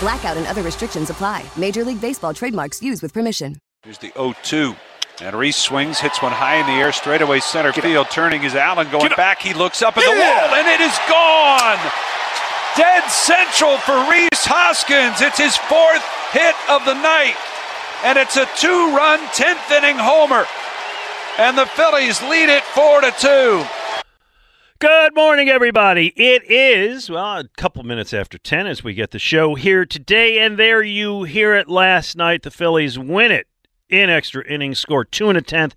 Blackout and other restrictions apply. Major League Baseball trademarks used with permission. Here's the 0 2. And Rhys swings, hits one high in the air, straightaway center field. Turning is Allen going back. He looks up at the Yeah. wall, and it is gone. Dead central for Rhys Hoskins. It's his fourth hit of the night. And it's a two run 10th inning homer. And the Phillies lead it 4 to 2. Good morning, everybody. It is, well, a couple minutes after 10 as we get the show here today. And there you hear it last night. The Phillies win it in extra innings, score two and a tenth,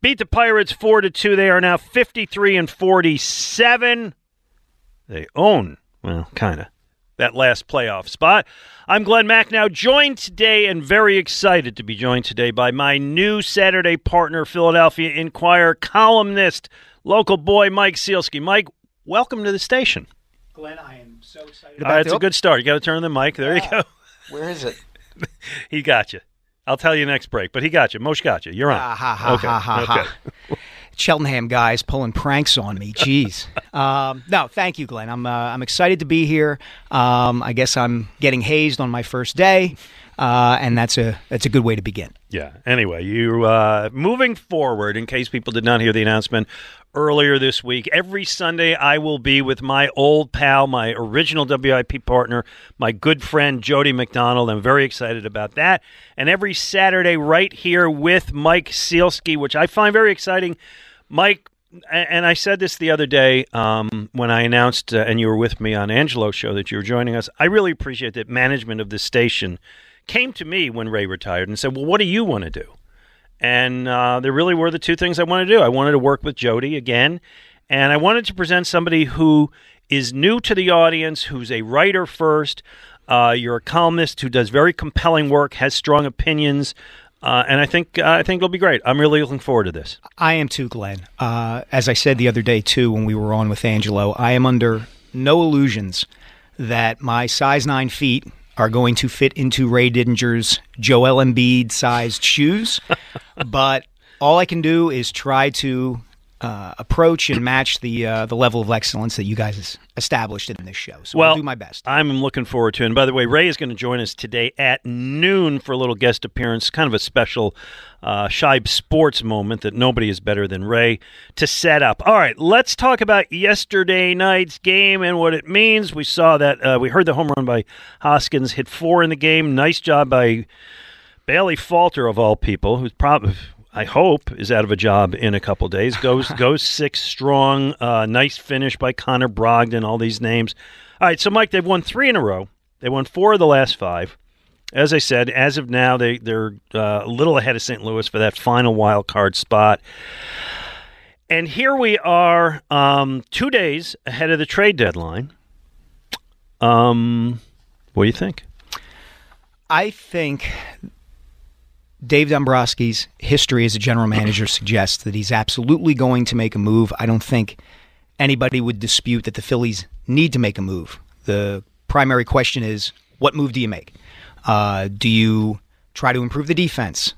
beat the Pirates 4 to 2. They are now 53 and 47. They own, well, kind of, that last playoff spot. I'm Glenn Macnow, joined today and very excited to be joined today by my new Saturday partner, Philadelphia Inquirer columnist, local boy Mike Sielski. Mike, welcome to the station. Glenn, I am so excited Uh, about it's a good start. You got to turn on the mic. There you go. Where is it? He got you. I'll tell you next break, but he got you. Mosh got you. You're on. Ah, ha, ha, okay. ha, ha, okay. ha. Cheltenham guys pulling pranks on me. Jeez. um, no, thank you, Glenn. I'm uh, I'm excited to be here. Um, I guess I'm getting hazed on my first day, uh, and that's a that's a good way to begin. Yeah. Anyway, you uh, moving forward. In case people did not hear the announcement earlier this week, every Sunday I will be with my old pal, my original WIP partner, my good friend Jody McDonald. I'm very excited about that. And every Saturday, right here with Mike Sielski, which I find very exciting. Mike, and I said this the other day um, when I announced, uh, and you were with me on Angelo's show that you were joining us. I really appreciate that management of this station came to me when Ray retired and said, "Well, what do you want to do?" And uh, there really were the two things I wanted to do. I wanted to work with Jody again, and I wanted to present somebody who is new to the audience, who's a writer first. Uh, you're a columnist who does very compelling work, has strong opinions, uh, and I think uh, I think it'll be great. I'm really looking forward to this. I am too, Glenn. Uh, as I said the other day too, when we were on with Angelo, I am under no illusions that my size nine feet are going to fit into Ray Didinger's Joel Embiid sized shoes. but all I can do is try to uh, approach and match the uh, the level of excellence that you guys established in this show. So well, I'll do my best. I'm looking forward to it. And by the way, Ray is going to join us today at noon for a little guest appearance, kind of a special uh, Shibe Sports moment that nobody is better than Ray to set up. All right, let's talk about yesterday night's game and what it means. We saw that, uh, we heard the home run by Hoskins, hit four in the game. Nice job by Bailey Falter, of all people, who's probably. I hope is out of a job in a couple days. Goes goes six strong. Uh, nice finish by Connor Brogdon. All these names. All right, so Mike, they've won three in a row. They won four of the last five. As I said, as of now, they they're uh, a little ahead of St. Louis for that final wild card spot. And here we are, um, two days ahead of the trade deadline. Um, what do you think? I think Dave Dombrowski's history as a general manager suggests that he's absolutely going to make a move. I don't think anybody would dispute that the Phillies need to make a move. The primary question is what move do you make? Uh, do you try to improve the defense?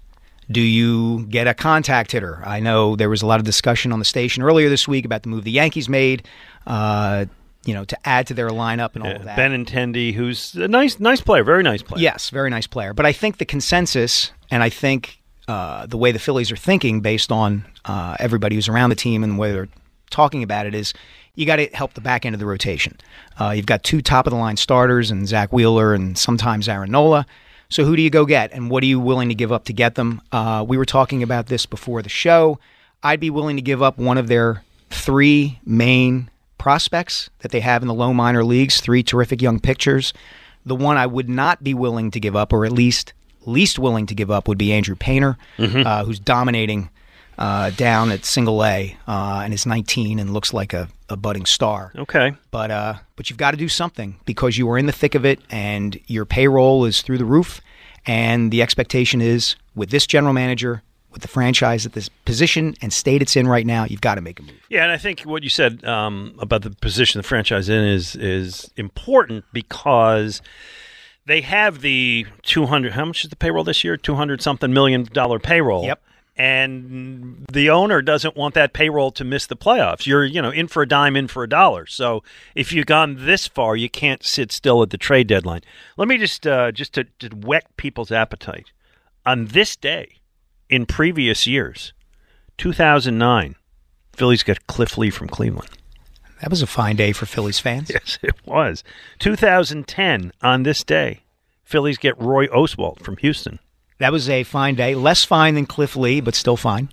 Do you get a contact hitter? I know there was a lot of discussion on the station earlier this week about the move the Yankees made. Uh, you know, to add to their lineup and all of that. Benintendi, who's a nice, nice player, very nice player. Yes, very nice player. But I think the consensus, and I think uh, the way the Phillies are thinking, based on uh, everybody who's around the team and the way they're talking about it, is you got to help the back end of the rotation. Uh, you've got two top of the line starters and Zack Wheeler and sometimes Aaron Nola. So who do you go get, and what are you willing to give up to get them? Uh, we were talking about this before the show. I'd be willing to give up one of their three main prospects that they have in the low minor leagues, three terrific young pitchers. The one I would not be willing to give up, or at least least willing to give up, would be Andrew Painter, uh, who's dominating uh, down at Single A uh, and is 19 and looks like a, a budding star. Okay. But uh, but you've got to do something because you are in the thick of it, and your payroll is through the roof, and the expectation is with this general manager, with the franchise at this position and state it's in right now, you've got to make a move. Yeah, and I think what you said um, about the position the franchise in is is important because they have the two hundred. How much is the payroll this year? Two hundred something million dollar payroll. Yep. And the owner doesn't want that payroll to miss the playoffs. You're, you know, in for a dime, in for a dollar. So if you've gone this far, you can't sit still at the trade deadline. Let me just, uh, just to, to whet people's appetite. On this day, in previous years, 2009, Phillies got Cliff Lee from Cleveland. That was a fine day for Phillies fans. Yes, it was. 2010, on this day, Phillies get Roy Oswalt from Houston. That was a fine day. Less fine than Cliff Lee, but still fine.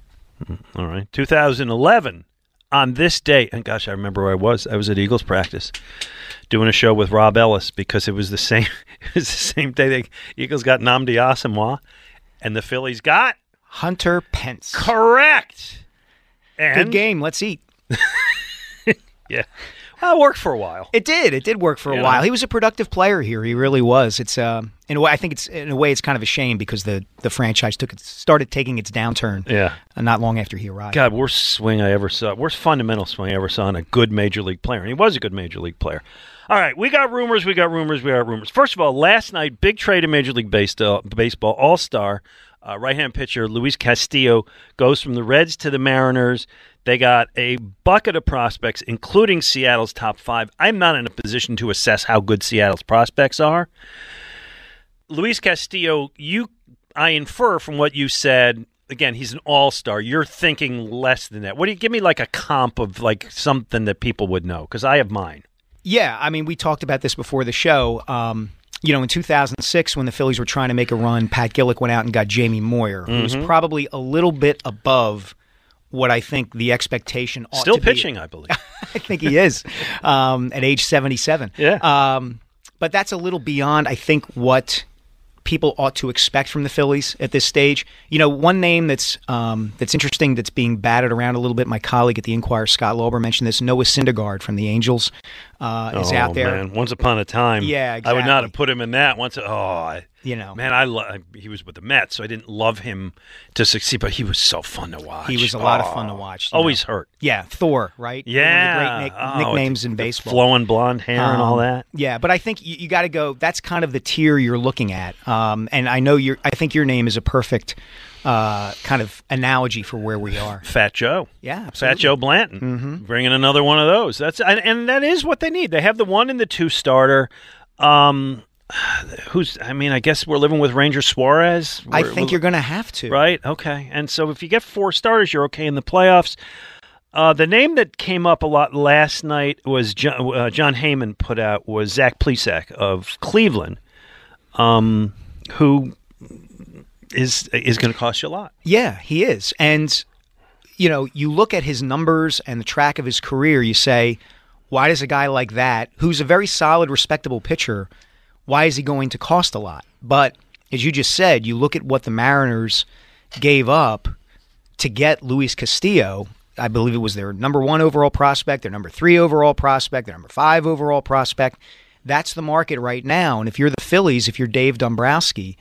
Hmm, all right. 2011, on this day, and gosh, I remember where I was. I was at Eagles practice doing a show with Rob Ellis because it was the same. It was the same day the Eagles got Nnamdi Asomugha, and the Phillies got Hunter Pence. correct. And Good game. Let's eat. Yeah, well, it worked for a while. It did. It did work for a while. know. He was a productive player here. He really was. It's um, in a way. I think it's in a way. It's kind of a shame because the the franchise took it started taking its downturn. Yeah. uh, not long after he arrived. God, worst swing I ever saw. Worst fundamental swing I ever saw in a good major league player. And he was a good major league player. All right, we got rumors, we got rumors, we got rumors. First of all, last night, big trade in Major League Baseball, baseball All Star, uh, right hand pitcher Luis Castillo goes from the Reds to the Mariners. They got a bucket of prospects, including Seattle's top five. I'm not in a position to assess how good Seattle's prospects are. Luis Castillo, you, I infer from what you said. Again, he's an all-star. You're thinking less than that. What do you give me like a comp of like something that people would know? Because I have mine. Yeah, I mean, we talked about this before the show. Um, you know, in 2006, when the Phillies were trying to make a run, Pat Gillick went out and got Jamie Moyer, who Mm-hmm. was probably a little bit above what I think the expectation ought Still to be. pitching, I believe. I think he is um, at age 77. Yeah. Um, but that's a little beyond, I think, what people ought to expect from the Phillies at this stage. You know, one name that's um, that's interesting that's being batted around a little bit. My colleague at the Inquirer, Scott Lauber, mentioned this. Noah Syndergaard from the Angels uh, is oh, out there. Man. Once upon a time. Yeah, I would not have put him in that. Once, oh, I, You know, man, I lo- he was with the Mets, so I didn't love him to succeed, but he was so fun to watch. he was a lot of fun to watch. Always know. hurt. Yeah, Thor, right? One of the Yeah, great nick- Oh, nicknames in the baseball. flowing blonde hair and all Um, that. Yeah, but I think you, you got to go. That's kind of the tier you're looking at. Um, and I know you're. I think your name is a perfect uh, kind of analogy for where we are. Fat Joe. Yeah, Fat. Joe Blanton, mm-hmm. bringing another one of those. That's and, and that is what they need. They have the one and the two starter. Um, who's? I mean, I guess we're living with Ranger Suarez. I We're- think you're going to have to. right. Okay, and so if you get four starters, you're okay in the playoffs. Uh, the name that came up a lot last night was John, uh, Jon Heyman put out was Zach Plesac of Cleveland, um, who is is going to cost you a lot. Yeah, he is. And you know, you look at his numbers and the track of his career, you say, why does a guy like that, who's a very solid, respectable pitcher, why is he going to cost a lot? But as you just said, you look at what the Mariners gave up to get Luis Castillo. I believe it was their number one overall prospect, their number three overall prospect, their number five overall prospect. That's the market right now. And if you're the Phillies, if you're Dave Dombrowski,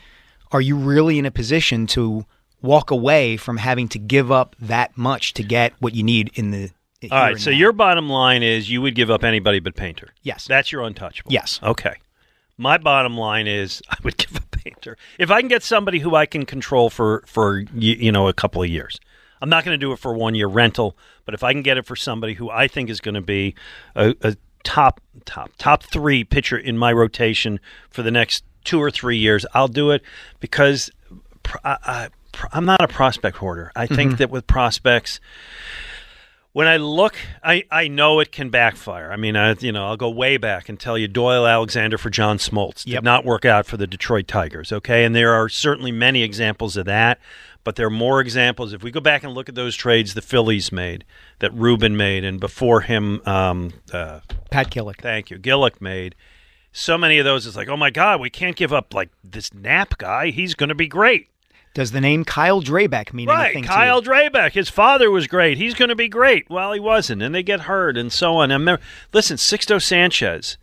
are you really in a position to walk away from having to give up that much to get what you need in the All right. So now? your bottom line is you would give up anybody but Painter. Yes. That's your untouchable. Yes. Okay. My bottom line is I would give a Painter if I can get somebody who I can control for for you know a couple of years. I'm not going to do it for one year rental, but if I can get it for somebody who I think is going to be a, a top top top three pitcher in my rotation for the next two or three years, I'll do it because pr- I, I, pr- I'm not a prospect hoarder. I think mm-hmm. that with prospects when I look, I, I know it can backfire. I mean, I, you know, I'll go way back and tell you Doyle Alexander for John Smoltz did Yep. not work out for the Detroit Tigers. Okay, and there are certainly many examples of that, but there are more examples. If we go back and look at those trades the Phillies made, that Ruben made, and before him, um, uh, Pat Killick. thank you, Gillick made. So many of those, it's like, oh my God, we can't give up like this Nap guy. He's going to be great. Does the name Kyle Drabek mean Right, anything Kyle to you? Drabek. His father was great. He's going to be great. Well, he wasn't, and they get hurt and so on. I remember, listen, Sixto Sanchez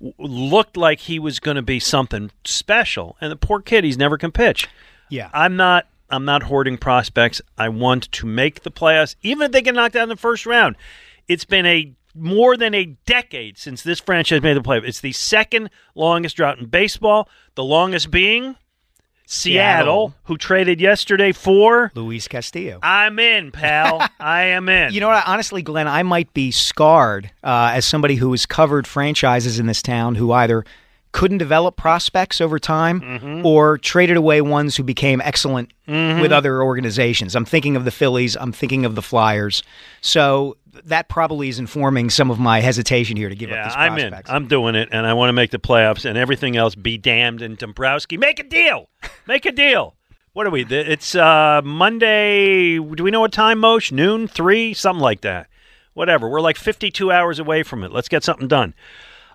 w- looked like he was going to be something special, and the poor kid, he's never can pitch. Yeah. I'm not. I'm not hoarding prospects. I want to make the playoffs, even if they get knocked out in the first round. It's been a more than a decade since this franchise made the playoffs. It's the second longest drought in baseball. The longest being Seattle, Seattle. who traded yesterday for. Luis Castillo. I'm in, pal. I am in. You know what? Honestly, Glenn, I might be scarred uh, as somebody who has covered franchises in this town who either couldn't develop prospects over time Mm-hmm. or traded away ones who became excellent with other organizations. I'm thinking of the Phillies. I'm thinking of the Flyers. So that probably is informing some of my hesitation here to give yeah, up these I'm in. prospects. I'm doing it, and I want to make the playoffs, and everything else be damned. And Dombrowski, make a deal. Make a deal. What are we? It's uh, Monday. Do we know what time, Mosh? Noon, three, something like that. Whatever. We're like 52 hours away from it. Let's get something done.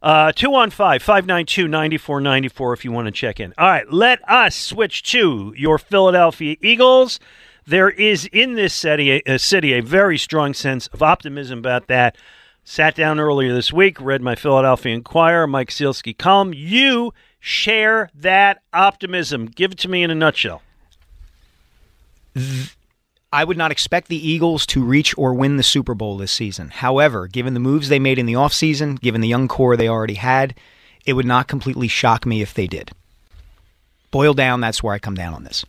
Uh, 215 592 9494 if you want to check in. All right, let us switch to your Philadelphia Eagles. There is in this city, uh, city a very strong sense of optimism about that. Sat down earlier this week, read my Philadelphia Inquirer, Mike Sielski column. You share that optimism. Give it to me in a nutshell. I would not expect the Eagles to reach or win the Super Bowl this season. However, given the moves they made in the offseason, given the young core they already had, it would not completely shock me if they did. Boil down, that's where I come down on this.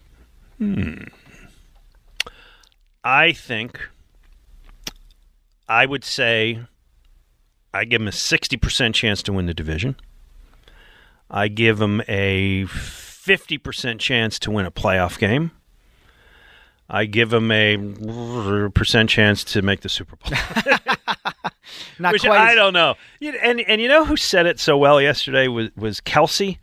I think I would say I give them a 60% chance to win the division. I give them a 50% chance to win a playoff game. I give them a percent chance to make the Super Bowl. Not Which quite I as- don't know. And and you know who said it so well yesterday was was Kelce.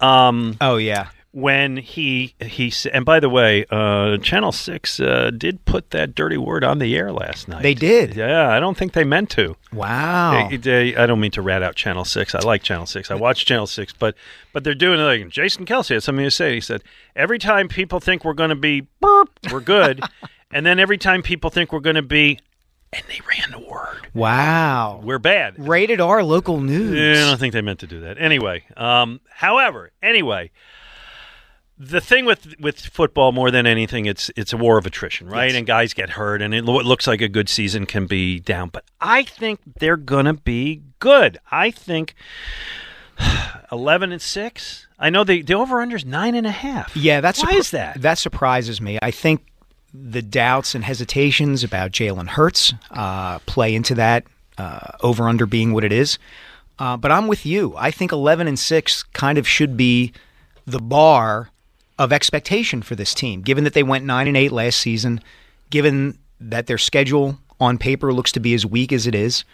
Um, Oh yeah. When he he and by the way, uh, Channel Six uh, did put that dirty word on the air last night. They did. Yeah, I don't think they meant to. Wow. They- they- I don't mean to rat out Channel Six. I like Channel Six. I watch Channel Six, but but they're doing it like Jason Kelce had something to say. He said every time people think we're going to be burp, we're good, and then every time people think we're going to be, and they ran the word, wow. we're bad. Rated R local news. Yeah, I don't think they meant to do that. Anyway, um, however, anyway, the thing with with football more than anything, it's it's a war of attrition, right? Yes. And guys get hurt, and it lo- it looks like a good season can be down. But I think they're gonna be good. I think eleven and six. I know the the over under is nine and a half. Yeah, that's why surpri- is that? That surprises me. I think the doubts and hesitations about Jalen Hurts uh, play into that uh, over under being what it is. Uh, but I'm with you. I think 11 and six kind of should be the bar of expectation for this team, given that they went nine and eight last season, given that their schedule on paper looks to be as weak as it is.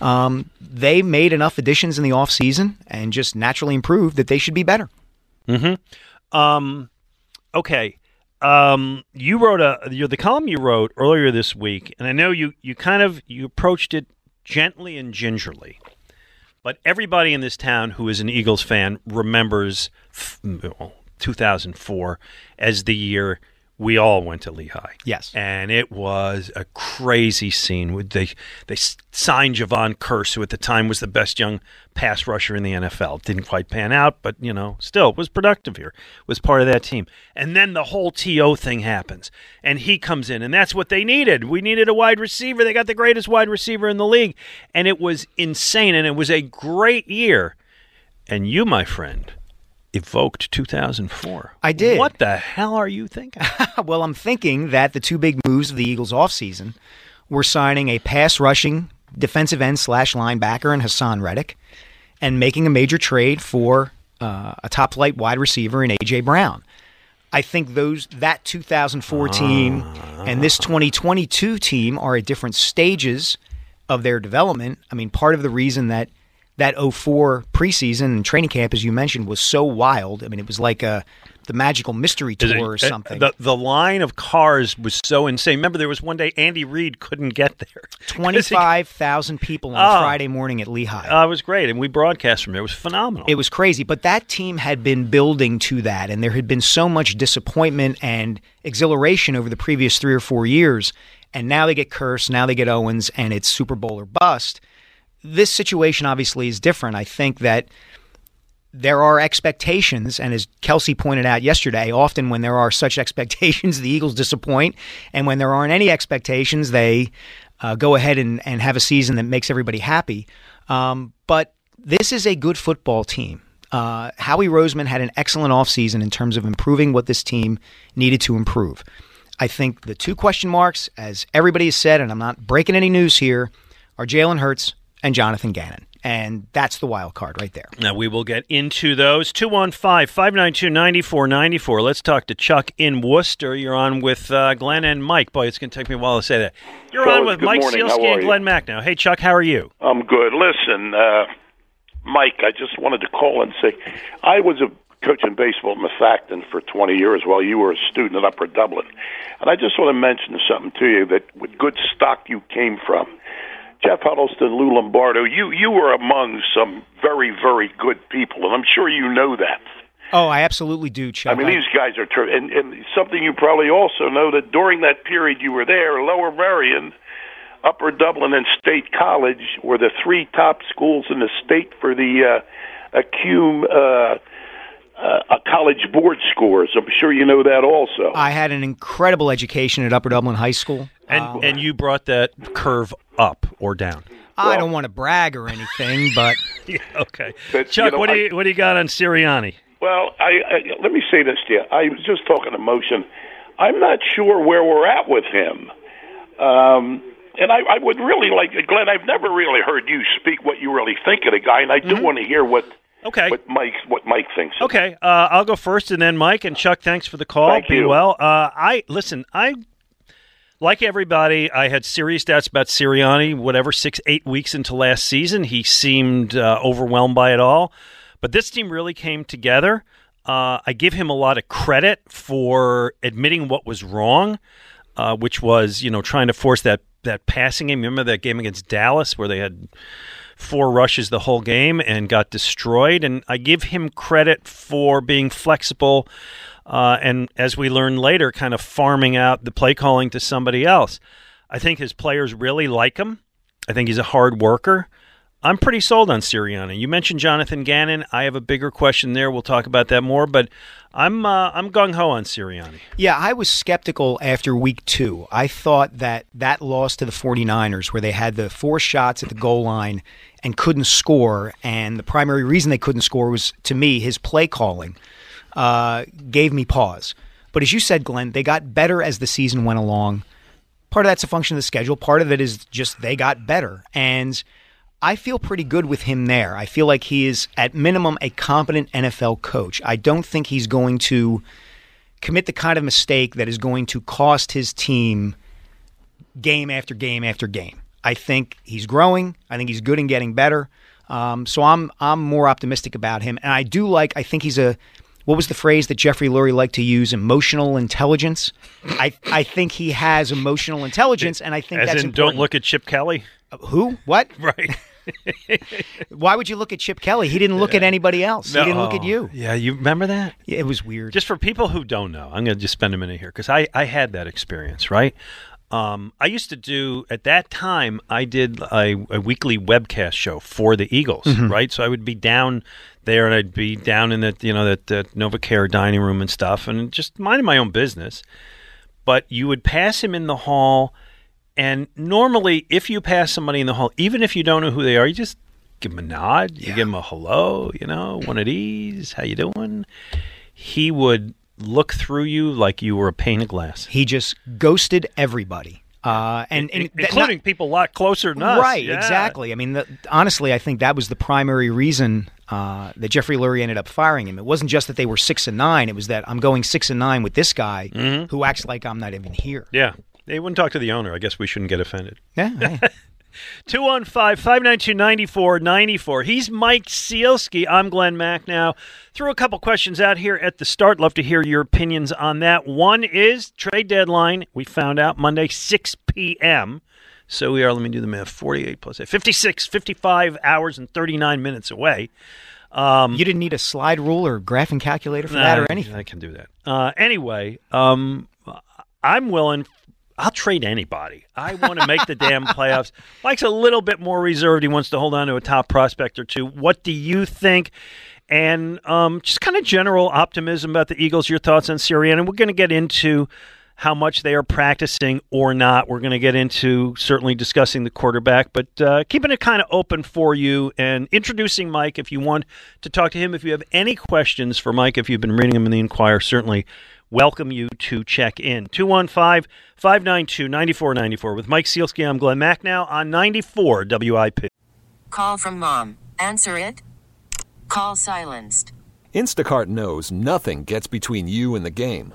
Um, they made enough additions in the offseason and just naturally improved that they should be better. Um, okay. Um, you wrote a the column you wrote earlier this week, and I know you you kind of you approached it gently and gingerly, but everybody in this town who is an Eagles fan remembers well, 2004 as the year we all went to Lehigh. Yes. and it was a crazy scene. With They they signed Jevon Kearse, who at the time was the best young pass rusher in the NFL. Didn't quite pan out, but you know, still was productive here. Was part of that team. And then the whole To thing happens, and he comes in, and that's what they needed. We needed a wide receiver. They got the greatest wide receiver in the league, and it was insane. And it was a great year. And you, my friend. Evoked 2004. I did. What the hell are you thinking? well, I'm thinking that the two big moves of the Eagles offseason were signing a pass rushing defensive end slash linebacker in Haason Reddick and making a major trade for uh, a top flight wide receiver in A.J. Brown. I think those that 2014 and this 2022 team are at different stages of their development. I mean, part of the reason that that 04 preseason and training camp, as you mentioned, was so wild. I mean, it was like a the magical mystery tour it- or uh, something. The the line of cars was so insane. Remember, there was one day Andy Reid couldn't get there. he- 25,000 people on Oh. Friday morning at Lehigh. Uh, it was great, and we broadcast from there. It was phenomenal. It was crazy, but that team had been building to that, and there had been so much disappointment and exhilaration over the previous three or four years. And now they get cursed, now they get Owens, and it's Super Bowl or bust. This situation obviously is different. I think that there are expectations, and as Kelce pointed out yesterday, often when there are such expectations, the Eagles disappoint, and when there aren't any expectations, they uh, go ahead and, and have a season that makes everybody happy. Um, but this is a good football team. Uh, Howie Roseman had an excellent offseason in terms of improving what this team needed to improve. I think the two question marks, as everybody has said, and I'm not breaking any news here, are Jalen Hurts and Jonathan Gannon. And that's the wild card right there. Now, we will get into those. 215 592 9494. Let's talk to Chuck in Worcester. You're on with uh, Glenn and Mike. Boy, it's going to take me a while to say that. You're Fellas, on with Mike morning. Sielski and you? Glenn Macnow. Hey, Chuck, how are you? I'm good. Listen, uh, Mike, I just wanted to call and say I was a coach in baseball at Methacton for 20 years while you were a student at Upper Dublin. And I just want to mention something to you that with good stock you came from. Jeff Huddleston, Lou Lombardo, you, you were among some very, very good people, and I'm sure you know that. Oh, I absolutely do, Chuck. I mean, these guys are ter- and, and something you probably also know that during that period you were there, Lower Merion, Upper Dublin, and State College were the three top schools in the state for the uh, ACUME uh, uh, college board scores. I'm sure you know that also. I had an incredible education at Upper Dublin High School. And, Uh, and you brought that curve up or down. I don't want to brag or anything, but Yeah, okay. But, Chuck, you know, what, do you, what do you got on Sirianni? Well, I, I let me say this to you. I was just talking to Motion. I'm not sure where we're at with him. Um, and I, I would really like, Glenn. I've never really heard you speak what you really think of the guy, and I do want to hear what Okay. what Mike what Mike thinks. of. Okay, uh, I'll go first, and then Mike and Chuck. Thanks for the call. Thank Be you. well. Uh, I listen. I like everybody. I had serious doubts about Sirianni. Whatever, six eight weeks into last season, he seemed uh, overwhelmed by it all. But this team really came together. Uh, I give him a lot of credit for admitting what was wrong, uh, which was you know trying to force that that passing game. Remember that game against Dallas where they had four rushes the whole game and got destroyed. And I give him credit for being flexible uh, and, as we learned later, kind of farming out the play calling to somebody else. I think his players really like him. I think he's a hard worker. I'm pretty sold on Sirianni. You mentioned Jonathan Gannon. I have a bigger question there. We'll talk about that more, but I'm uh, I'm gung ho on Sirianni. yeah, I was skeptical after week two. I thought that that loss to the 49ers, where they had the four shots at the goal line and couldn't score, and the primary reason they couldn't score was, to me, his play calling, uh, gave me pause. But as you said, Glenn, they got better as the season went along. Part of that's a function of the schedule. Part of it is just they got better. And I feel pretty good with him there. I feel like he is, at minimum, a competent NFL coach. I don't think he's going to commit the kind of mistake that is going to cost his team game after game after game. I think he's growing. I think he's good and getting better. Um, so I'm I'm more optimistic about him, and I do like. I think he's a what was the phrase that Jeffrey Lurie liked to use? Emotional intelligence. I I think he has emotional intelligence, and I think As that's in, important. don't look at Chip Kelly. who what? Right. Why would you look at Chip Kelly? He didn't look at anybody else. He didn't look at you. Yeah, you remember that? Yeah, It was weird. just for people who don't know, I'm going to just spend a minute here because I, I had that experience, right? Um, I used to do, at that time, I did a, a weekly webcast show for the Eagles, right? So I would be down there and I'd be down in that, you know, that, that NovaCare dining room and stuff and just minding my own business. But you would pass him in the hall. And normally, if you pass somebody in the hall, even if you don't know who they are, you just give them a nod, you give them a hello, you know, one of these, how you doing? He would look through you like you were a pane of glass, he just ghosted everybody. Uh, and, and including people a lot closer than us. Right, Yeah. exactly. I mean, the, honestly, I think that was the primary reason uh, that Jeffrey Lurie ended up firing him. It wasn't just that they were six and nine; it was that I'm going six and nine with this guy who acts like I'm not even here. Yeah. They wouldn't talk to the owner. I guess we shouldn't get offended. Yeah, hey. 215 592 9494. He's Mike Sielski. I'm Glenn Macnow. Threw a couple questions out here at the start. Love to hear your opinions on that. One is trade deadline. We found out Monday, 6 p.m. So we are, let me do the math, 48 plus 8, 56, 55 hours and 39 minutes away. you didn't need a slide rule or graphing calculator for that or anything. I can do that. Uh, anyway, um, I'm willing. I'll trade anybody. I want to make the damn playoffs. Mike's a little bit more reserved. He wants to hold on to a top prospect or two. What do you think? And um, just kind of general optimism about the Eagles. Your thoughts on Sirianni? And we're going to get into how much they are practicing or not. We're going to get into certainly discussing the quarterback, but uh, keeping it kind of open for you and introducing Mike if you want to talk to him. If you have any questions for Mike, if you've been reading him in the Inquirer, certainly welcome you to check in. 215 592 9494. With Mike Sielski, I'm Glenn Macnow on 94 WIP. Call from mom. Answer it. Call silenced. Instacart knows nothing gets between you and the game.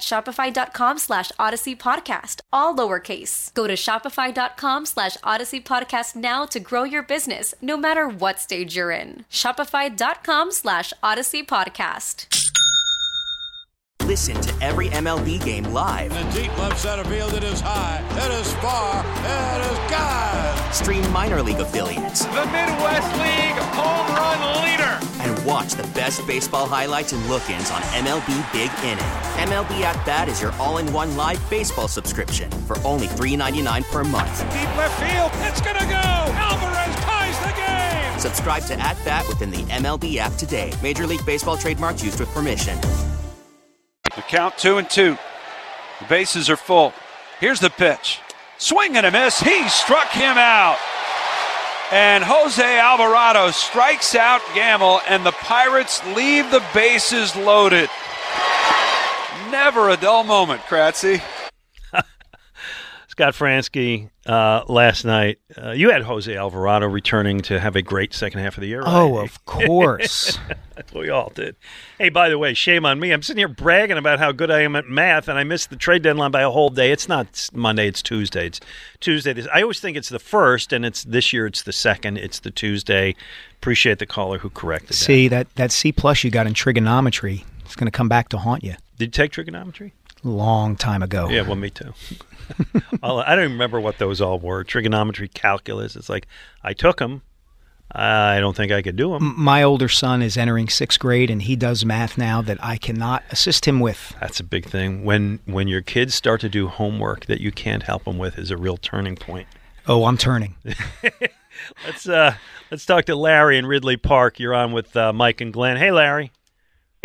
shopify.com slash odyssey podcast, all lowercase. Go to shopify.com slash odyssey podcast now to grow your business, no matter what stage you're in. Shopify.com slash odyssey podcast. Listen to every MLB game live. In the deep left center field, it is high, it is far, it is God. Stream minor league affiliates The Midwest League home run leader. And watch the best baseball highlights and look-ins on MLB Big Inning. MLB At Bat is your all-in-one live baseball subscription for only $3.99 per month. Deep left field. It's going to go. Alvarez ties the game. Subscribe to At Bat within the MLB app today. Major League Baseball trademarks used with permission. The count two and two. The bases are full. Here's the pitch. Swing and a miss. He struck him out. And Jose Alvarado strikes out Gamble, and the Pirates leave the bases loaded. Never a dull moment, Kratzy. Scott Franzke uh, last night. Uh, you had Jose Alvarado returning to have a great second half of the year. Right? Oh, of course. we all did. Hey, by the way, shame on me. I'm sitting here bragging about how good I am at math, and I missed the trade deadline by a whole day. It's not Monday; it's Tuesday. It's Tuesday. This, I always think it's the first, and it's this year. It's the second. It's the Tuesday. Appreciate the caller who corrected that. See that that C plus you got in trigonometry. It's going to come back to haunt you. Did you take trigonometry? Long time ago. Yeah, well, me too. I don't even remember what those all were. Trigonometry, calculus. It's like I took them. I don't think I could do them. My older son is entering sixth grade, and he does math now that I cannot assist him with. That's a big thing. When when your kids start to do homework that you can't help them with is a real turning point. Oh, I'm turning. Let's uh let's talk to Larry in Ridley Park. You're on with uh, Mike and Glenn. Hey, Larry.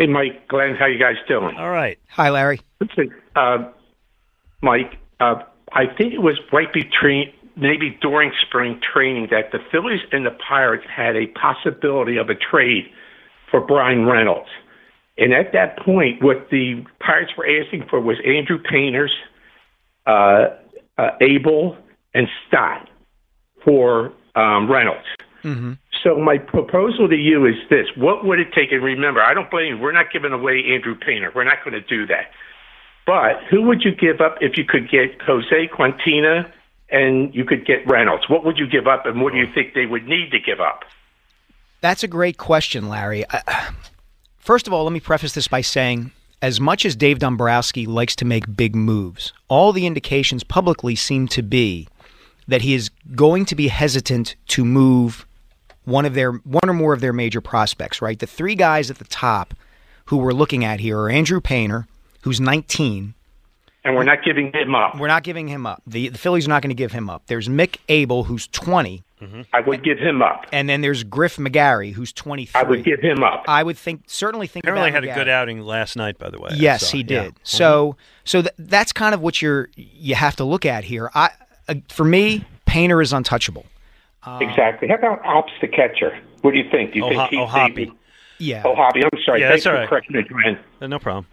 Hey, Mike, Glenn, how you guys doing? All right. Hi, Larry. Listen, uh, Mike, uh, I think it was right between maybe during spring training that the Phillies and the Pirates had a possibility of a trade for Bryan Reynolds. And at that point, what the Pirates were asking for was Andrew Painters, uh, uh, Abel, and Stott for um, Reynolds. Mm-hmm. So my proposal to you is this: What would it take? And remember, I don't blame you. We're not giving away Andrew Painter. We're not going to do that. But who would you give up if you could get Jose Quintana and you could get Reynolds? What would you give up, and what do you think they would need to give up? That's a great question, Larry. I, first of all, let me preface this by saying as much as Dave Dombrowski likes to make big moves, all the indications publicly seem to be that he is going to be hesitant to move one of their one or more of their major prospects, right? The three guys at the top who we're looking at here are Andrew Painter, who's 19, and we're not giving him up. We're not giving him up. The the Phillies are not going to give him up. There's Mick Abel, who's 20. Mm-hmm. I would give him up. And then there's Griff McGarry, who's 23. I would give him up. I would think certainly think. Apparently about had McGarry. a good outing last night, by the way. Yes, saw. he Yeah. did. So so th- that's kind of what you're you have to look at here. I uh, for me, Painter is untouchable. Uh, exactly. How about Ops the catcher? What do you think? Do you Oh, think he's oh, Hoppy. Yeah. Oh, Hobby. I'm sorry. Yeah, Thanks that's all for right. correcting me, Glenn. No problem.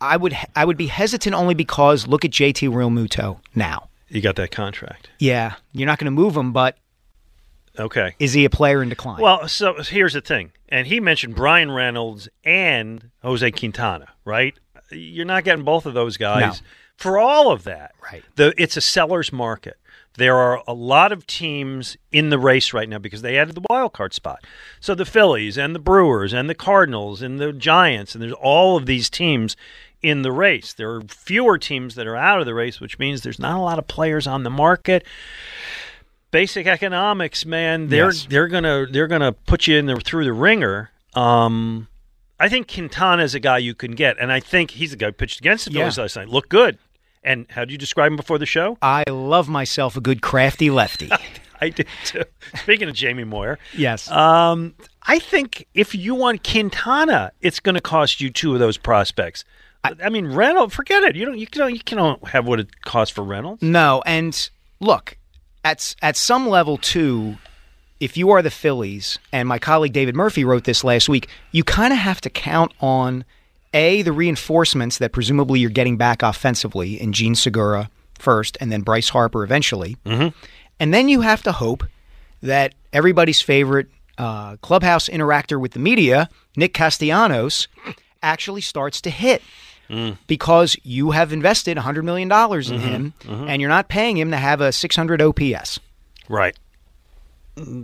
I would I would be hesitant only because look at JT Real Realmuto now. You got that contract. Yeah, you're not going to move him, but Okay. is he a player in decline? Well, so here's the thing, and he mentioned Bryan Reynolds and Jose Quintana, right? You're not getting both of those guys No. for all of that. Right. The it's a seller's market. There are a lot of teams in the race right now because they added the wild card spot. So the Phillies and the Brewers and the Cardinals and the Giants and there's all of these teams in the race. There are fewer teams that are out of the race, which means there's not a lot of players on the market basic economics, man. They're Yes. they're gonna they're gonna put you in the through the ringer. Um, I think Quintana is a guy you can get, and I think he's the guy who pitched against the Yeah. Phillies last night. Looked good. And how do you describe him before the show? I love myself a good crafty lefty. I did too. Speaking of Jamie Moyer, yes. um, I think if you want Quintana, it's going to cost you two of those prospects. I, mean, Reynolds, forget it. You don't. You can. You can have what it costs for Reynolds. No, and look, at at some level too, if you are the Phillies, and my colleague David Murphy wrote this last week, you kind of have to count on a the reinforcements that presumably you're getting back offensively in Jean Segura first, and then Bryce Harper eventually, mm-hmm. and then you have to hope that everybody's favorite uh, clubhouse interactor with the media, Nick Castellanos, actually starts to hit Mm. because you have invested $100 million in Mhm, him mhm. and you're not paying him to have a 600 OPS. Right.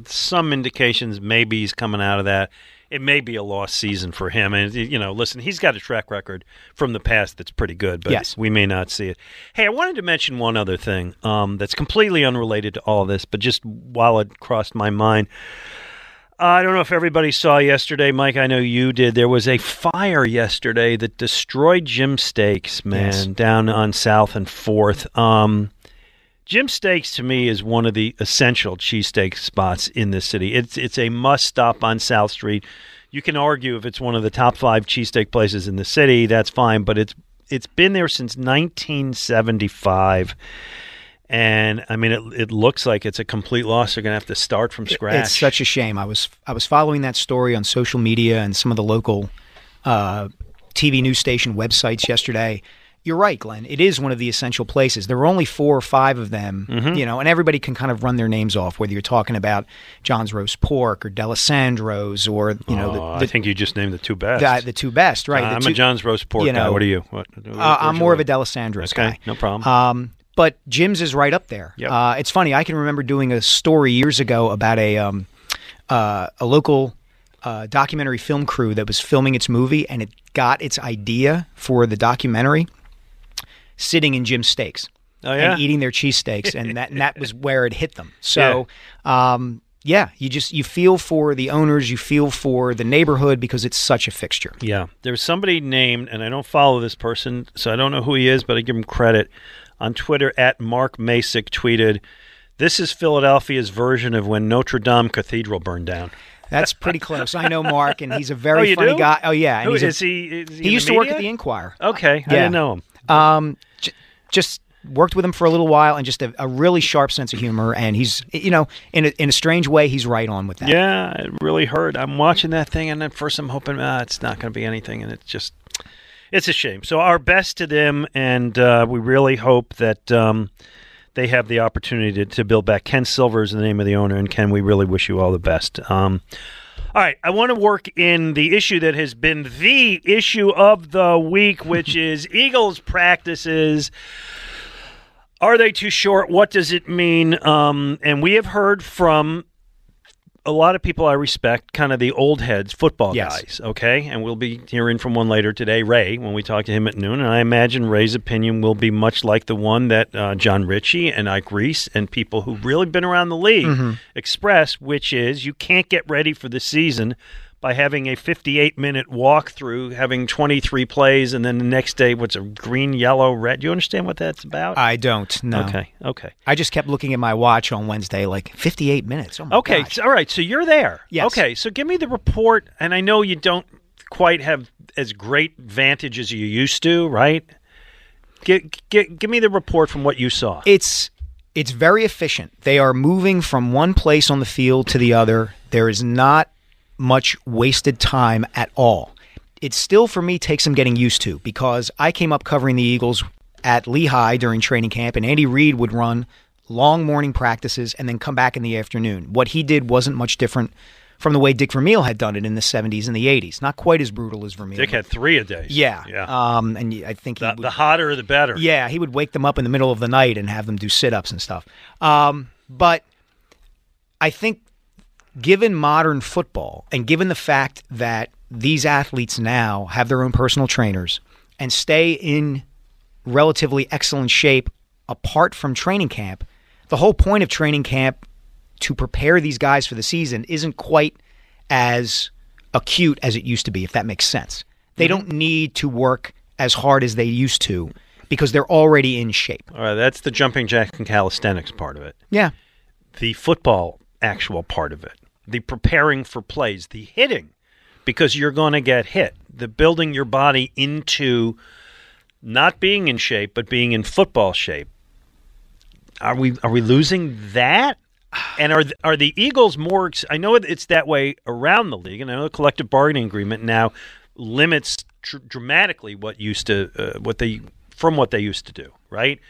Some indications maybe he's coming out of that. It may be a lost season for him. And, you know, listen, he's got a track record from the past that's pretty good, but Yes. we may not see it. Hey, I wanted to mention one other thing um, that's completely unrelated to all this, but just while it crossed my mind. I don't know if everybody saw yesterday, Mike. I know you did. There was a fire yesterday that destroyed Jim Steaks, man, Yes. down on South and Fourth. Um, Jim Steaks to me is one of the essential cheesesteak spots in this city. It's it's a must stop on South Street. You can argue if it's one of the top five cheesesteak places in the city, that's fine, but it's it's been there since 1975. And I mean, it, it looks like it's a complete loss. They're going to have to start from scratch. It's such a shame. I was I was following that story on social media and some of the local uh, TV news station websites yesterday. You're right, Glenn. It is one of the essential places. There are only four or five of them, Mhm. you know, and everybody can kind of run their names off. Whether you're talking about John's Roast Pork or Dalessandro's, or you know, Oh, the, I think you just named the two best. the, the two best, right? Uh, the I'm two- a John's roast pork you guy. What are you? What, Uh, I'm more of a Dalessandro's Okay, guy. no problem. Um, but Jim's is right up there. Yep. Uh, it's funny. I can remember doing a story years ago about a um, uh, a local uh, documentary film crew that was filming its movie, and it got its idea for the documentary sitting in Jim's Steaks. Oh, yeah? and eating their cheesesteaks, and that and that was where it hit them. So, um, yeah, you just you feel for the owners, you feel for the neighborhood because it's such a fixture. Yeah, there's somebody named, and I don't follow this person, so I don't know who he is, but I give him credit. On Twitter, at Mark Masick tweeted, "This is Philadelphia's version of when Notre Dame Cathedral burned down." That's pretty close. I know Mark, and he's a very Oh, funny do? guy. Oh yeah, and Who- he's a- is he? Is he, he used the to work at the Inquirer. Okay, I Yeah. didn't know him. Um, just worked with him for a little while, and just a, a really sharp sense of humor. And he's, you know, in a, in a strange way, he's right on with that. Yeah, it really hurt. I'm watching that thing, and at first I'm hoping ah, it's not going to be anything, and it's just, it's a shame. So our best to them, and uh, we really hope that um, they have the opportunity to, to build back. Ken Silver is the name of the owner, and Ken, we really wish you all the best. Um, all right, I want to work in the issue that has been the issue of the week, which is Eagles practices. Are they too short? What does it mean? Um, and we have heard from a lot of people I respect, kind of the old heads, football Yes. guys, okay? And we'll be hearing from one later today, Ray, when we talk to him at noon. And I imagine Ray's opinion will be much like the one that uh, Jon Ritchie and Ike Reese and people who've really been around the league Mhm. express, which is you can't get ready for the season by having a 58 minute walkthrough, having 23 plays, and then the next day, what's a green, yellow, red? Do you understand what that's about? I don't. No. Okay. Okay. I just kept looking at my watch on Wednesday, like 58 minutes. Oh my Okay, gosh. all right. So you're there. Yes. Okay, so give me the report, and I know you don't quite have as great vantage as you used to, right? Give, give, give me the report from what you saw. It's it's very efficient. They are moving from one place on the field to the other. There is not much wasted time at all. It still for me takes some getting used to because I came up covering the Eagles at Lehigh during training camp and Andy Reid would run long morning practices and then come back in the afternoon. What he did wasn't much different from the way Dick Vermeil had done it in the 70s and the 80s. Not quite as brutal as Vermeil. Dick had three a day. Yeah. Yeah. Um, and I think he the, would- the hotter, the better. yeah, he would wake them up in the middle of the night and have them do sit ups and stuff. Um, but I think, given modern football and given the fact that these athletes now have their own personal trainers and stay in relatively excellent shape apart from training camp, the whole point of training camp to prepare these guys for the season isn't quite as acute as it used to be, if that makes sense. They mm-hmm. don't need to work as hard as they used to because they're already in shape. All right, that's the jumping jack and calisthenics part of it. Yeah. The football actual part of it. The preparing for plays, the hitting, because you're going to get hit. The building your body into not being in shape, but being in football shape. Are we are we losing that? And are are the Eagles more? I know it's that way around the league, and I know the collective bargaining agreement now limits dr- dramatically what used to uh, what they from what they used to do, right?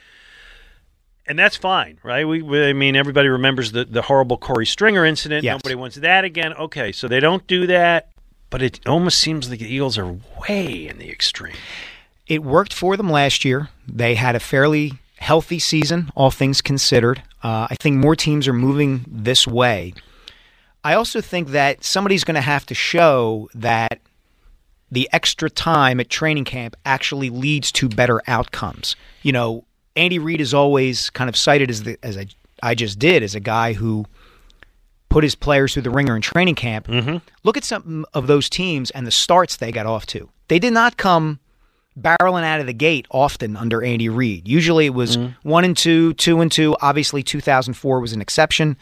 And that's fine, right? We, we I mean, everybody remembers the the horrible Korey Stringer incident. Yes. Nobody wants that again. Okay, so they don't do that, but it almost seems like the Eagles are way in the extreme. It worked for them last year. They had a fairly healthy season, all things considered. Uh, I think more teams are moving this way. I also think that somebody's going to have to show that the extra time at training camp actually leads to better outcomes. You know, Andy Reid is always kind of cited as the as I, I just did as a guy who put his players through the ringer in training camp. Mm-hmm. Look at some of those teams and the starts they got off to. They did not come barreling out of the gate often under Andy Reid. Usually it was one and two, two and two. Obviously, 2004 was an exception,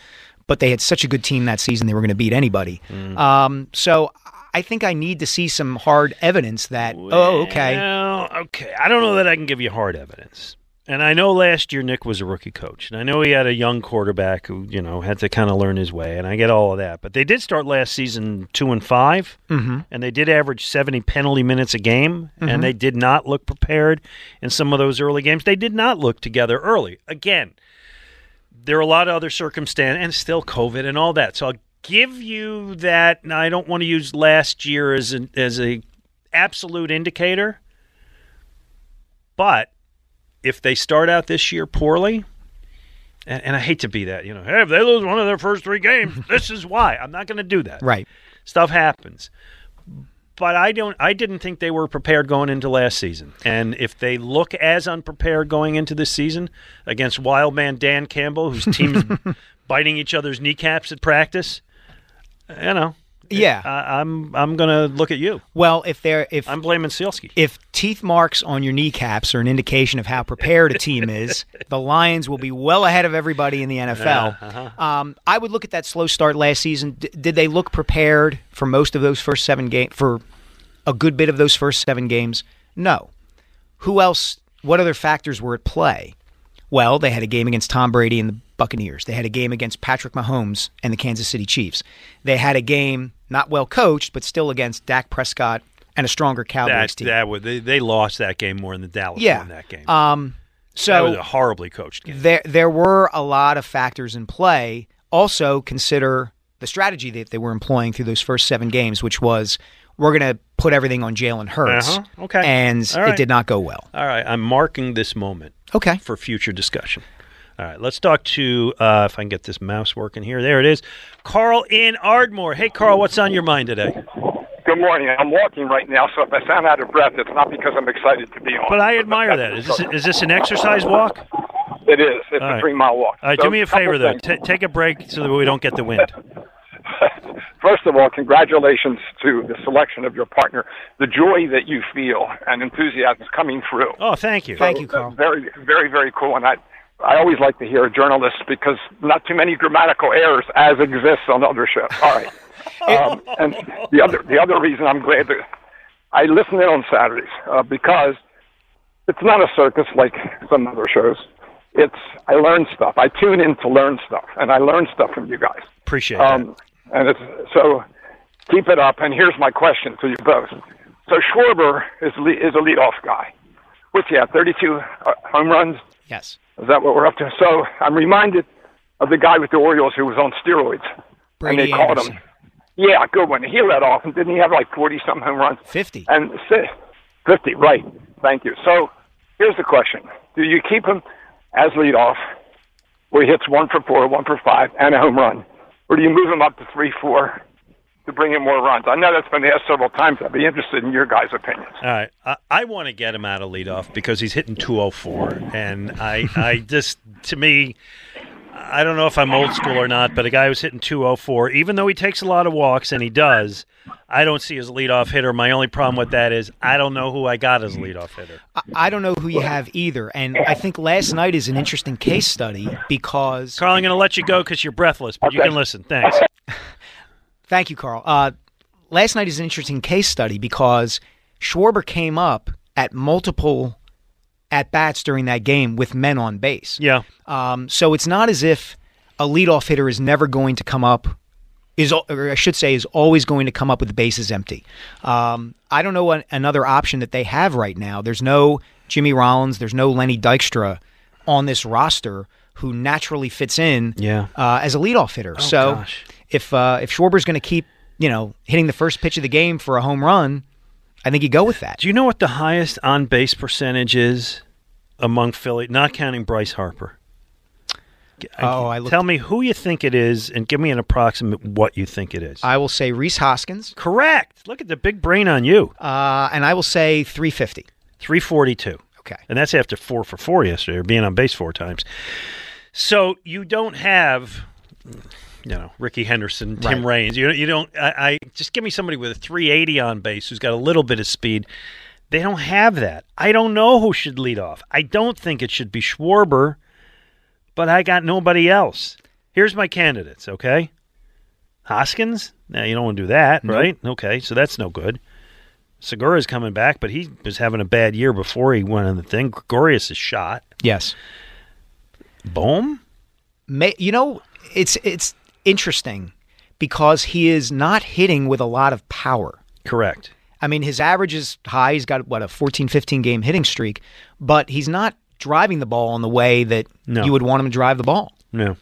but they had such a good team that season they were going to beat anybody. Um, so I think I need to see some hard evidence that oh, okay, okay. I don't know that I can give you hard evidence. And I know last year Nick was a rookie coach, and I know he had a young quarterback who you know had to kind of learn his way, and I get all of that. But they did start last season two and 5 Mhm. and they did average seventy penalty minutes a game, Mhm. and they did not look prepared in some of those early games. They did not look together early. Again, there are a lot of other circumstances, and still COVID and all that. So I'll give you that. Now I don't want to use last year as an as a absolute indicator, but if they start out this year poorly, and, and I hate to be that, you know, hey, if they lose one of their first three games, this is why. I'm not going to do that. right. Stuff happens. But I don't. I didn't think they were prepared going into last season. And if they look as unprepared going into this season against wild man Dan Campbell, whose team's biting each other's kneecaps at practice, you know, Yeah. I, I'm I'm gonna look at you. Well, if they're if I'm blaming Sielski. if teeth marks on your kneecaps are an indication of how prepared a team is, the Lions will be well ahead of everybody in the NFL. Uh-huh. Um, I would look at that slow start last season. D- did they look prepared for most of those first seven games? For a good bit of those first seven games? No. Who else? What other factors were at play? Well, they had a game against Tom Brady and the Buccaneers. They had a game against Patrick Mahomes and the Kansas City Chiefs. They had a game not well coached, but still against Dak Prescott and a stronger Cowboys That, team. that would, they, they lost that game more than Dallas yeah. won that game. Um, so that was a horribly coached game. there there were a lot of factors in play. Also consider the strategy that they were employing through those first seven games, which was we're going to put everything on Jalen Hurts. Uh-huh. Okay. And right. it did not go well. All right, I'm marking this moment. Okay. For future discussion. All right, let's talk to uh, if I can get this mouse working here. There it is, Carl in Ardmore. Hey, Carl, what's on your mind today? Good morning. I'm walking right now, so if I sound out of breath, it's not because I'm excited to be on. But I admire that. Is this is this an exercise walk? It is. It's All a right. three mile walk. All right, So, do me a favor though. T- take a break so that we don't get the wind. First of all, congratulations to the selection of your partner. The joy that you feel and enthusiasm is coming through. Oh, thank you. So, thank you, Carl. uh, Very, very, very cool. And I, I always like to hear a journalist because not too many grammatical errors as exists on other shows. All right. Um, and the other, the other reason I'm glad that I listen in on Saturdays uh, because it's not a circus like some other shows. It's I learn stuff. I tune in to learn stuff, and I learn stuff from you guys. Appreciate it. Um, and it's so keep it up. And here's my question to you both. So Schwarber is le- is a leadoff guy. What's yeah, 32 uh, home runs. Yes. Is that what we're up to? So I'm reminded of the guy with the Orioles who was on steroids, Brady and they called him. Yeah, good one. He led off, and didn't he have like 40 some home runs? 50. And 50, right. Thank you. So here's the question. Do you keep him as leadoff, where he hits one for four, one for five, and a home run? Or do you move him up to three, four to bring in more runs? I know that's been asked several times. I'd be interested in your guys' opinions. All right, I, I want to get him out of leadoff because he's hitting 204, and I, I just to me, I don't know if I'm old school or not, but a guy who's hitting 204, even though he takes a lot of walks, and he does, I don't see as leadoff hitter. My only problem with that is I don't know who I got as leadoff hitter. I- I don't know who you have either. And I think last night is an interesting case study because. Carl, I'm going to let you go because you're breathless, but you can listen. Thanks. Thank you, Carl. Uh, last night is an interesting case study because Schwarber came up at multiple at bats during that game with men on base. Yeah. Um, so it's not as if a leadoff hitter is never going to come up, is or I should say, is always going to come up with the bases empty. Um, I don't know an, another option that they have right now. There's no Jimmy Rollins. There's no Lenny Dykstra on this roster who naturally fits in Yeah. uh, as a leadoff hitter. Oh, so gosh. If uh, if Schwarber's going to keep you know hitting the first pitch of the game for a home run, I think you go with that. Do you know what the highest on base percentage is among Philly, not counting Bryce Harper? Oh, I looked- Tell me who you think it is, and give me an approximate what you think it is. I will say Rhys Hoskins. Correct. Look at the big brain on you. Uh, and I will say 350. 342. Okay. And that's after four for four yesterday, or being on base four times. So you don't have, you know, Rickey Henderson, Tim Right. Raines. You, you don't, I, I just give me somebody with a 380 on base who's got a little bit of speed. They don't have that. I don't know who should lead off. I don't think it should be Schwarber, but I got nobody else. Here's my candidates, okay? Hoskins? Now, you don't want to do that, right? Okay, so that's no good. Segura's coming back, but he was having a bad year before he went on the thing. Gregorius is shot. Yes. Bohm? May, you know, it's it's interesting because he is not hitting with a lot of power. Correct. I mean, his average is high. He's got what a 14, 15 game hitting streak, but he's not driving the ball in the way that No. you would want him to drive the ball. No.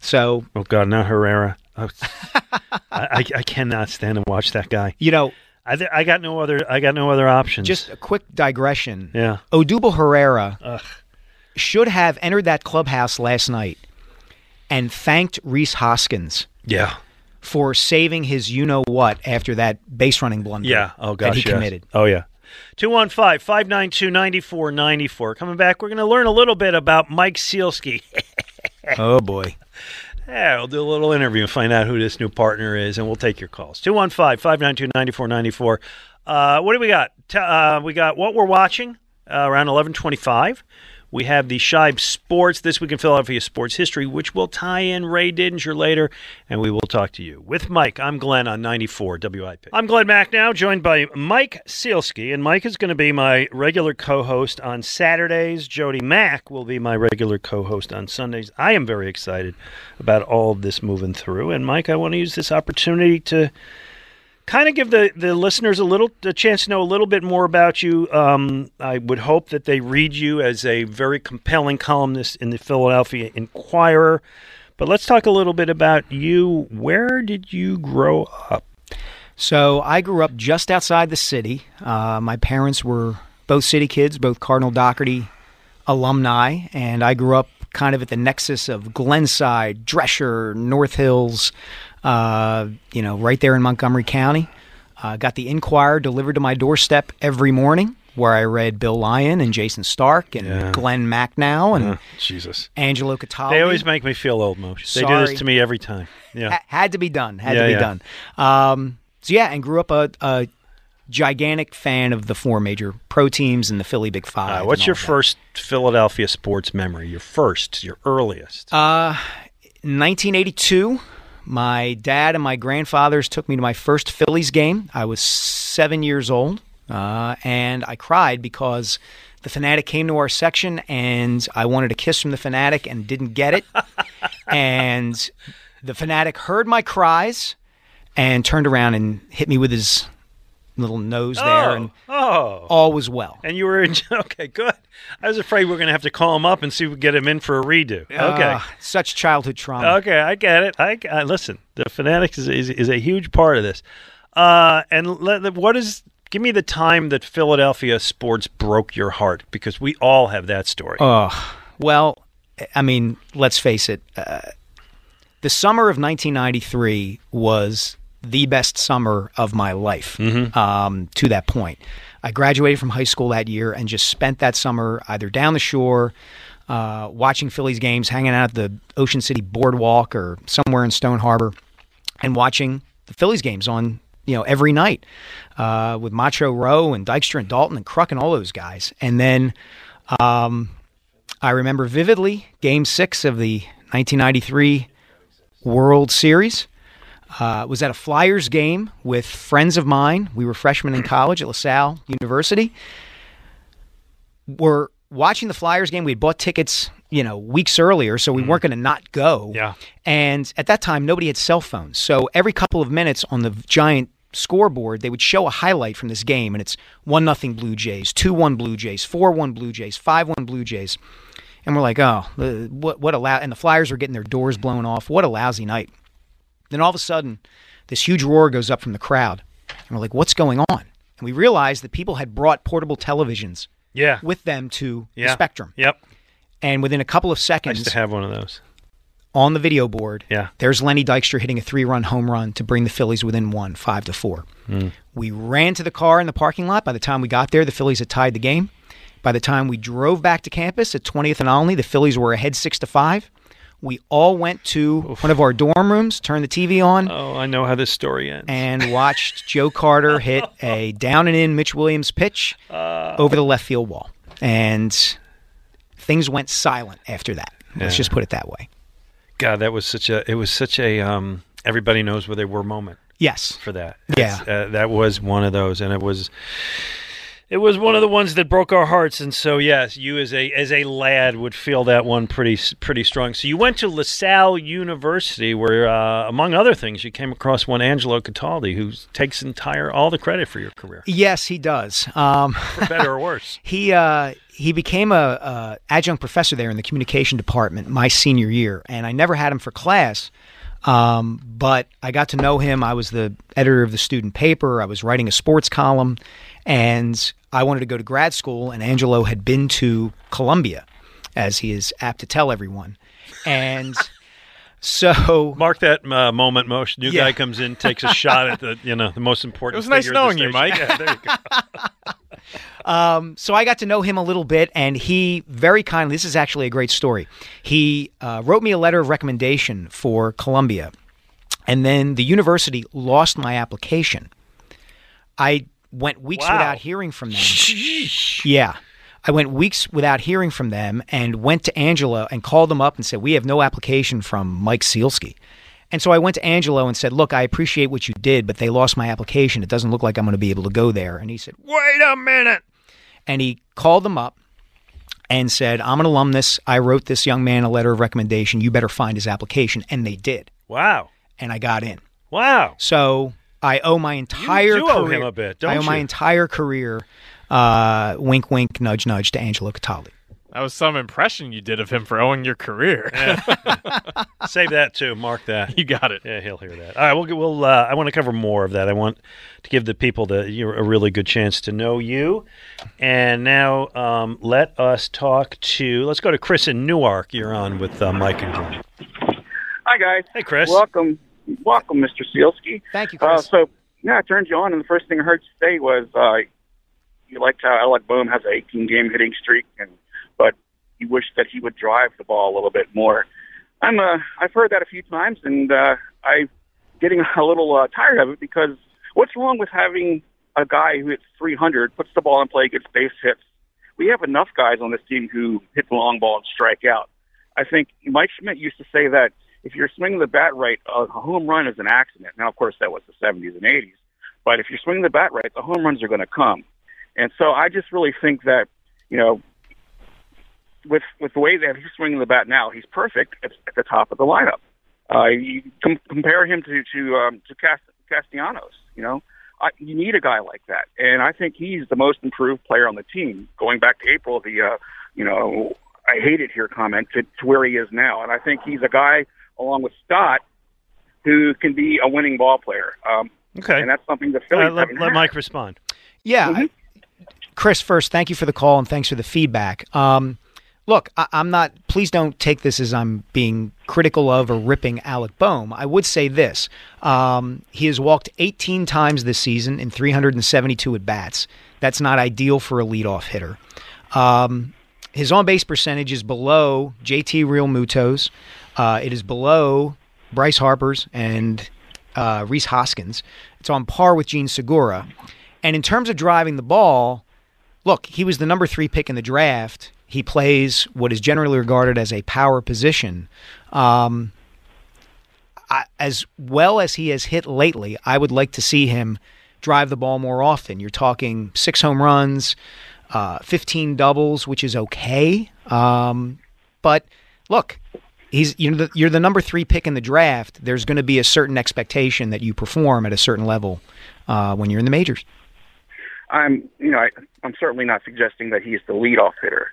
So, Oh God, not Herrera. Oh, I, I, I cannot stand and watch that guy. you know, I th- I got no other I got no other options. just a quick digression. yeah. Odubel Herrera should have entered that clubhouse last night and thanked Rhys Hoskins Yeah. for saving his you know what after that base running blunder Yeah. Oh gosh. that he yes. committed. Oh yeah. 215 592 9494. Coming back, we're going to learn a little bit about Mike Sielski. oh boy. Yeah, we'll do a little interview and find out who this new partner is, and we'll take your calls. 215 592 9494. Uh, What do we got? T- uh, we got what we're watching uh, around 1125. We have the Shibe Sports This Week in Philadelphia Sports History, which will tie in Ray Didinger later, and we will talk to you. With Mike, I'm Glenn on 94 WIP. I'm Glenn Macnow, joined by Mike Sielski, and Mike is going to be my regular co-host on Saturdays. Jody Mac will be my regular co-host on Sundays. I am very excited about all of this moving through, and Mike, I want to use this opportunity to kind of give the, the listeners a little a chance to know a little bit more about you. Um, I would hope that they read you as a very compelling columnist in the Philadelphia Inquirer. But let's talk a little bit about you. Where did you grow up? So I grew up just outside the city. Uh, my parents were both city kids, both Cardinal Dougherty alumni, and I grew up kind of at the nexus of Glenside, Dresher, North Hills, uh, you know, right there in Montgomery County. Uh, got the Inquirer delivered to my doorstep every morning, where I read Bill Lyon and Jayson Stark and Yeah. Glenn Macnow and Uh, Jesus. Angelo Cataldi. They always make me feel old, Moshe. They do this to me every time. Yeah. Ha- had to be done. Had Yeah, to be done. Um, so yeah, and grew up a, a gigantic fan of the four major pro teams and the Philly Big Five. Uh, what's your first Philadelphia sports memory? Your first, your earliest? Uh, 1982. My dad and my grandfathers took me to my first Phillies game. I was seven years old, uh, and I cried because the Phanatic came to our section, and I wanted a kiss from the Phanatic and didn't get it. and the Phanatic heard my cries and turned around and hit me with his little nose there, and oh. all was well. And you were in, okay, good. I was afraid we are going to have to call him up and see if we get him in for a redo. Okay. Uh, such childhood trauma. Okay, I get it. I, I listen. The Phanatics is, is is a huge part of this. Uh, and let, what is? Give me the time that Philadelphia sports broke your heart because we all have that story. Oh, well, I mean, let's face it. Uh, the summer of 1993 was the best summer of my life um, to that point. I graduated from high school that year and just spent that summer either down the shore, uh, watching Phillies games, hanging out at the Ocean City Boardwalk or somewhere in Stone Harbor, and watching the Phillies games on you know every night uh, with Macho Row and Dykstra and Dalton and Kruk and all those guys. And then um, I remember vividly Game Six of the 1993 World Series. Uh, was at a Flyers game with friends of mine. We were freshmen in college at LaSalle University. We're watching the Flyers game. We had bought tickets, you know, weeks earlier, so we weren't going to not go. Yeah. And at that time, nobody had cell phones. So every couple of minutes on the giant scoreboard, they would show a highlight from this game, and it's one nothing Blue Jays, two one Blue Jays, four one Blue Jays, five one Blue Jays, and we're like, oh, what what a lou-" and the Flyers were getting their doors blown off. What a lousy night. Then all of a sudden, this huge roar goes up from the crowd, and we're like, what's going on? And we realized that people had brought portable televisions Yeah. with them to Yeah. the Spectrum, Yep. and within a couple of seconds, I used to have one of those. on the video board, Yeah. there's Lenny Dykstra hitting a three-run home run to bring the Phillies within one, five to four. Hmm. We ran to the car in the parking lot. By the time we got there, the Phillies had tied the game. By the time we drove back to campus at 20th and Olney, the Phillies were ahead six to five. We all went to one of our dorm rooms, turned the TV on, Oh, I know how this story ends. and watched Joe Carter hit a down and in Mitch Williams pitch over the left field wall. And things went silent after that. Let's just put it that way. God, that was such a. It was such a. Um, everybody knows where they were moment Yes. for that. Yeah. Uh, that was one of those, and it was. It was one of the ones that broke our hearts, and so yes, you as a as a lad would feel that one pretty pretty strong. So you went to LaSalle University, where uh, among other things, you came across one Angelo Cataldi, who takes entire all the credit for your career, Yes, he does. Um, for better or worse. he uh, he became a, a adjunct professor there in the communication department my senior year, and I never had him for class. Um, but I got to know him. I was the editor of the student paper. I was writing a sports column, and I wanted to go to grad school. And Angelo had been to Columbia, as he is apt to tell everyone. And so Mark that uh, moment. Most new Yeah. guy comes in, takes a shot at the you know the most important. It was nice figure of the knowing you. Mike. Yeah, there you go. Um, so I got to know him a little bit, and he very kindly. This is actually a great story. He uh, wrote me a letter of recommendation for Columbia, and then the university lost my application. I went weeks Wow. without hearing from them. Yeah. I went weeks without hearing from them and went to Angelo and called them up and said, We have no application from Mike Sielski. And so I went to Angelo and said, Look, I appreciate what you did, but they lost my application. It doesn't look like I'm going to be able to go there. And he said, Wait a minute. And he called them up and said, I'm an alumnus. I wrote this young man a letter of recommendation. You better find his application. And they did. Wow. And I got in. Wow. So I owe my entire do owe career. him a bit, don't I owe my entire career, uh, wink, wink, nudge, nudge, to Angelo Cataldi. That was some impression you did of him for owing your career. Save that too. Mark that. You got it. Yeah, he'll hear that. All right, we'll we'll. Uh, I want to cover more of that. I want to give the people the you know, a really good chance to know you. And now, um, let us talk to. Let's go to Chris in Newark. You're on with uh, Mike and Glenn. Hi guys. Hey Chris. Welcome, welcome, Mr. Sielski. Thank you, Uh, so yeah, I turned you on, and the first thing I heard you say was uh, you liked how Alec Bohm has an 18 game hitting streak, and but you wish that he would drive the ball a little bit more. I'm uh, I've heard that a few times, and uh, I'm getting a little uh, tired of it because what's wrong with having a guy who hits 300, puts the ball in play, gets base hits? We have enough guys on this team who hit the long ball and strike out. I think Mike Schmidt used to say that if you're swinging the bat right, a home run is an accident. Now, of course, that was the 70s and 80s, but if you're swinging the bat right, the home runs are going to come. And so I just really think that, you know, with with the way that he's swinging the bat now, he's perfect at, at the top of the lineup. Uh, you com- compare him to to um, to Cast- Castellanos. You know, I, you need a guy like that, and I think he's the most improved player on the team. Going back to April, the uh, you know I hate it here comment to, to where he is now, and I think he's a guy along with Stott who can be a winning ball player. Um, Okay. and that's something the All Phillies right, let, haven't let had. Mike respond. Yeah. I- Chris, first, thank you for the call and thanks for the feedback. Um, look, I, I'm not, please don't take this as I'm being critical of or ripping Alec Bohm. I would say this um, he has walked 18 times this season in 372 at bats. That's not ideal for a leadoff hitter. Um, his on base percentage is below JT Realmuto's. Uh, it is below Bryce Harper's and uh, Rhys Hoskins. It's on par with Jean Segura. And in terms of driving the ball, look, he was the number three pick in the draft. He plays what is generally regarded as a power position. Um, I, as well as he has hit lately, I would like to see him drive the ball more often. You're talking six home runs, uh, 15 doubles, which is okay. Um, but look, he's you know the, you're the number three pick in the draft. There's going to be a certain expectation that you perform at a certain level uh, when you're in the majors. I'm, you know, I, I'm certainly not suggesting that he's the leadoff hitter.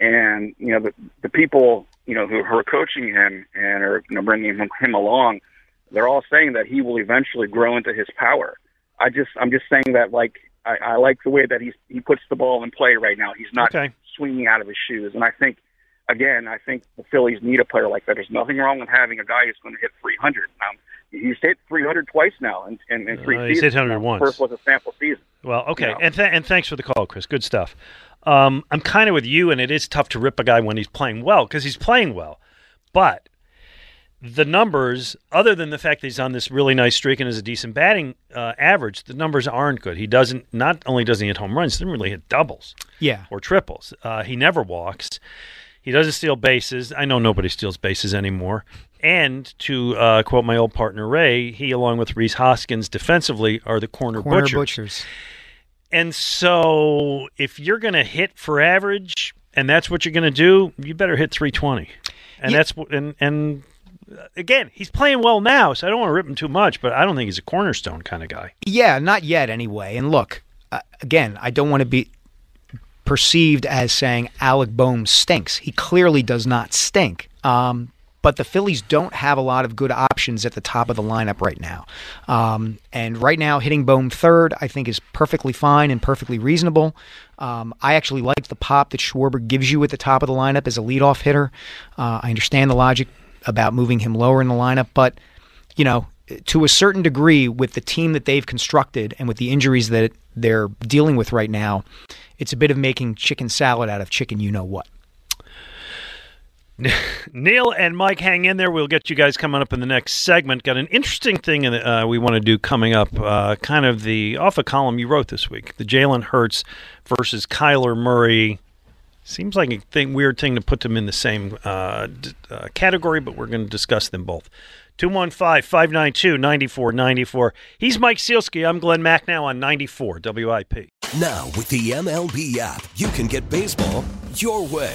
And you know, the the people, you know, who, who are coaching him and are you know bringing him, him along, they're all saying that he will eventually grow into his power. I just, I'm just saying that, like, I, I like the way that he's he puts the ball in play right now. He's not Okay. swinging out of his shoes, and I think. Again, I think the Phillies need a player like that. There's nothing wrong with having a guy who's going to hit 300. Um, he's hit 300 twice now in, in, in three Uh, he's seasons. hit 100 once. First was a sample season. Well, okay, You know. and th- and thanks for the call, Chris. Good stuff. Um, I'm kind of with you, and it is tough to rip a guy when he's playing well because he's playing well, but the numbers, other than the fact that he's on this really nice streak and has a decent batting uh, average, the numbers aren't good. He doesn't. Not only doesn't he hit home runs, he doesn't really hit doubles Yeah. or triples. Uh, he never walks. He doesn't steal bases. I know nobody steals bases anymore. And to uh, quote my old partner Ray, he, along with Rhys Hoskins, defensively are the corner, Corner butchers. butchers. And so, if you're going to hit for average, and that's what you're going to do, you better hit 320. And Yeah. that's and and uh, again, he's playing well now, so I don't want to rip him too much, but I don't think he's a cornerstone kind of guy. Yeah, not yet anyway. And look, uh, again, I don't want to be perceived as saying Alec Bohm stinks. He clearly does not stink. Um, but the Phillies don't have a lot of good options at the top of the lineup right now. Um, and right now, hitting Bohm third, I think, is perfectly fine and perfectly reasonable. Um, I actually like the pop that Schwarber gives you at the top of the lineup as a leadoff hitter. Uh, I understand the logic about moving him lower in the lineup, but you know, to a certain degree, with the team that they've constructed and with the injuries that they're dealing with right now, it's a bit of making chicken salad out of chicken, you know what. Neil and Mike, hang in there. We'll get you guys coming up in the next segment. Got an interesting thing uh, we want to do coming up. Uh, kind of the off a column you wrote this week: the Jalen Hurts versus Kyler Murray Seems like a thing, weird thing to put them in the same uh, d- uh, category, but we're going to discuss them both. 215 592 9494. He's Mike Sielski. I'm Glenn Macnow on 94 WIP. Now, with the MLB app, you can get baseball your way.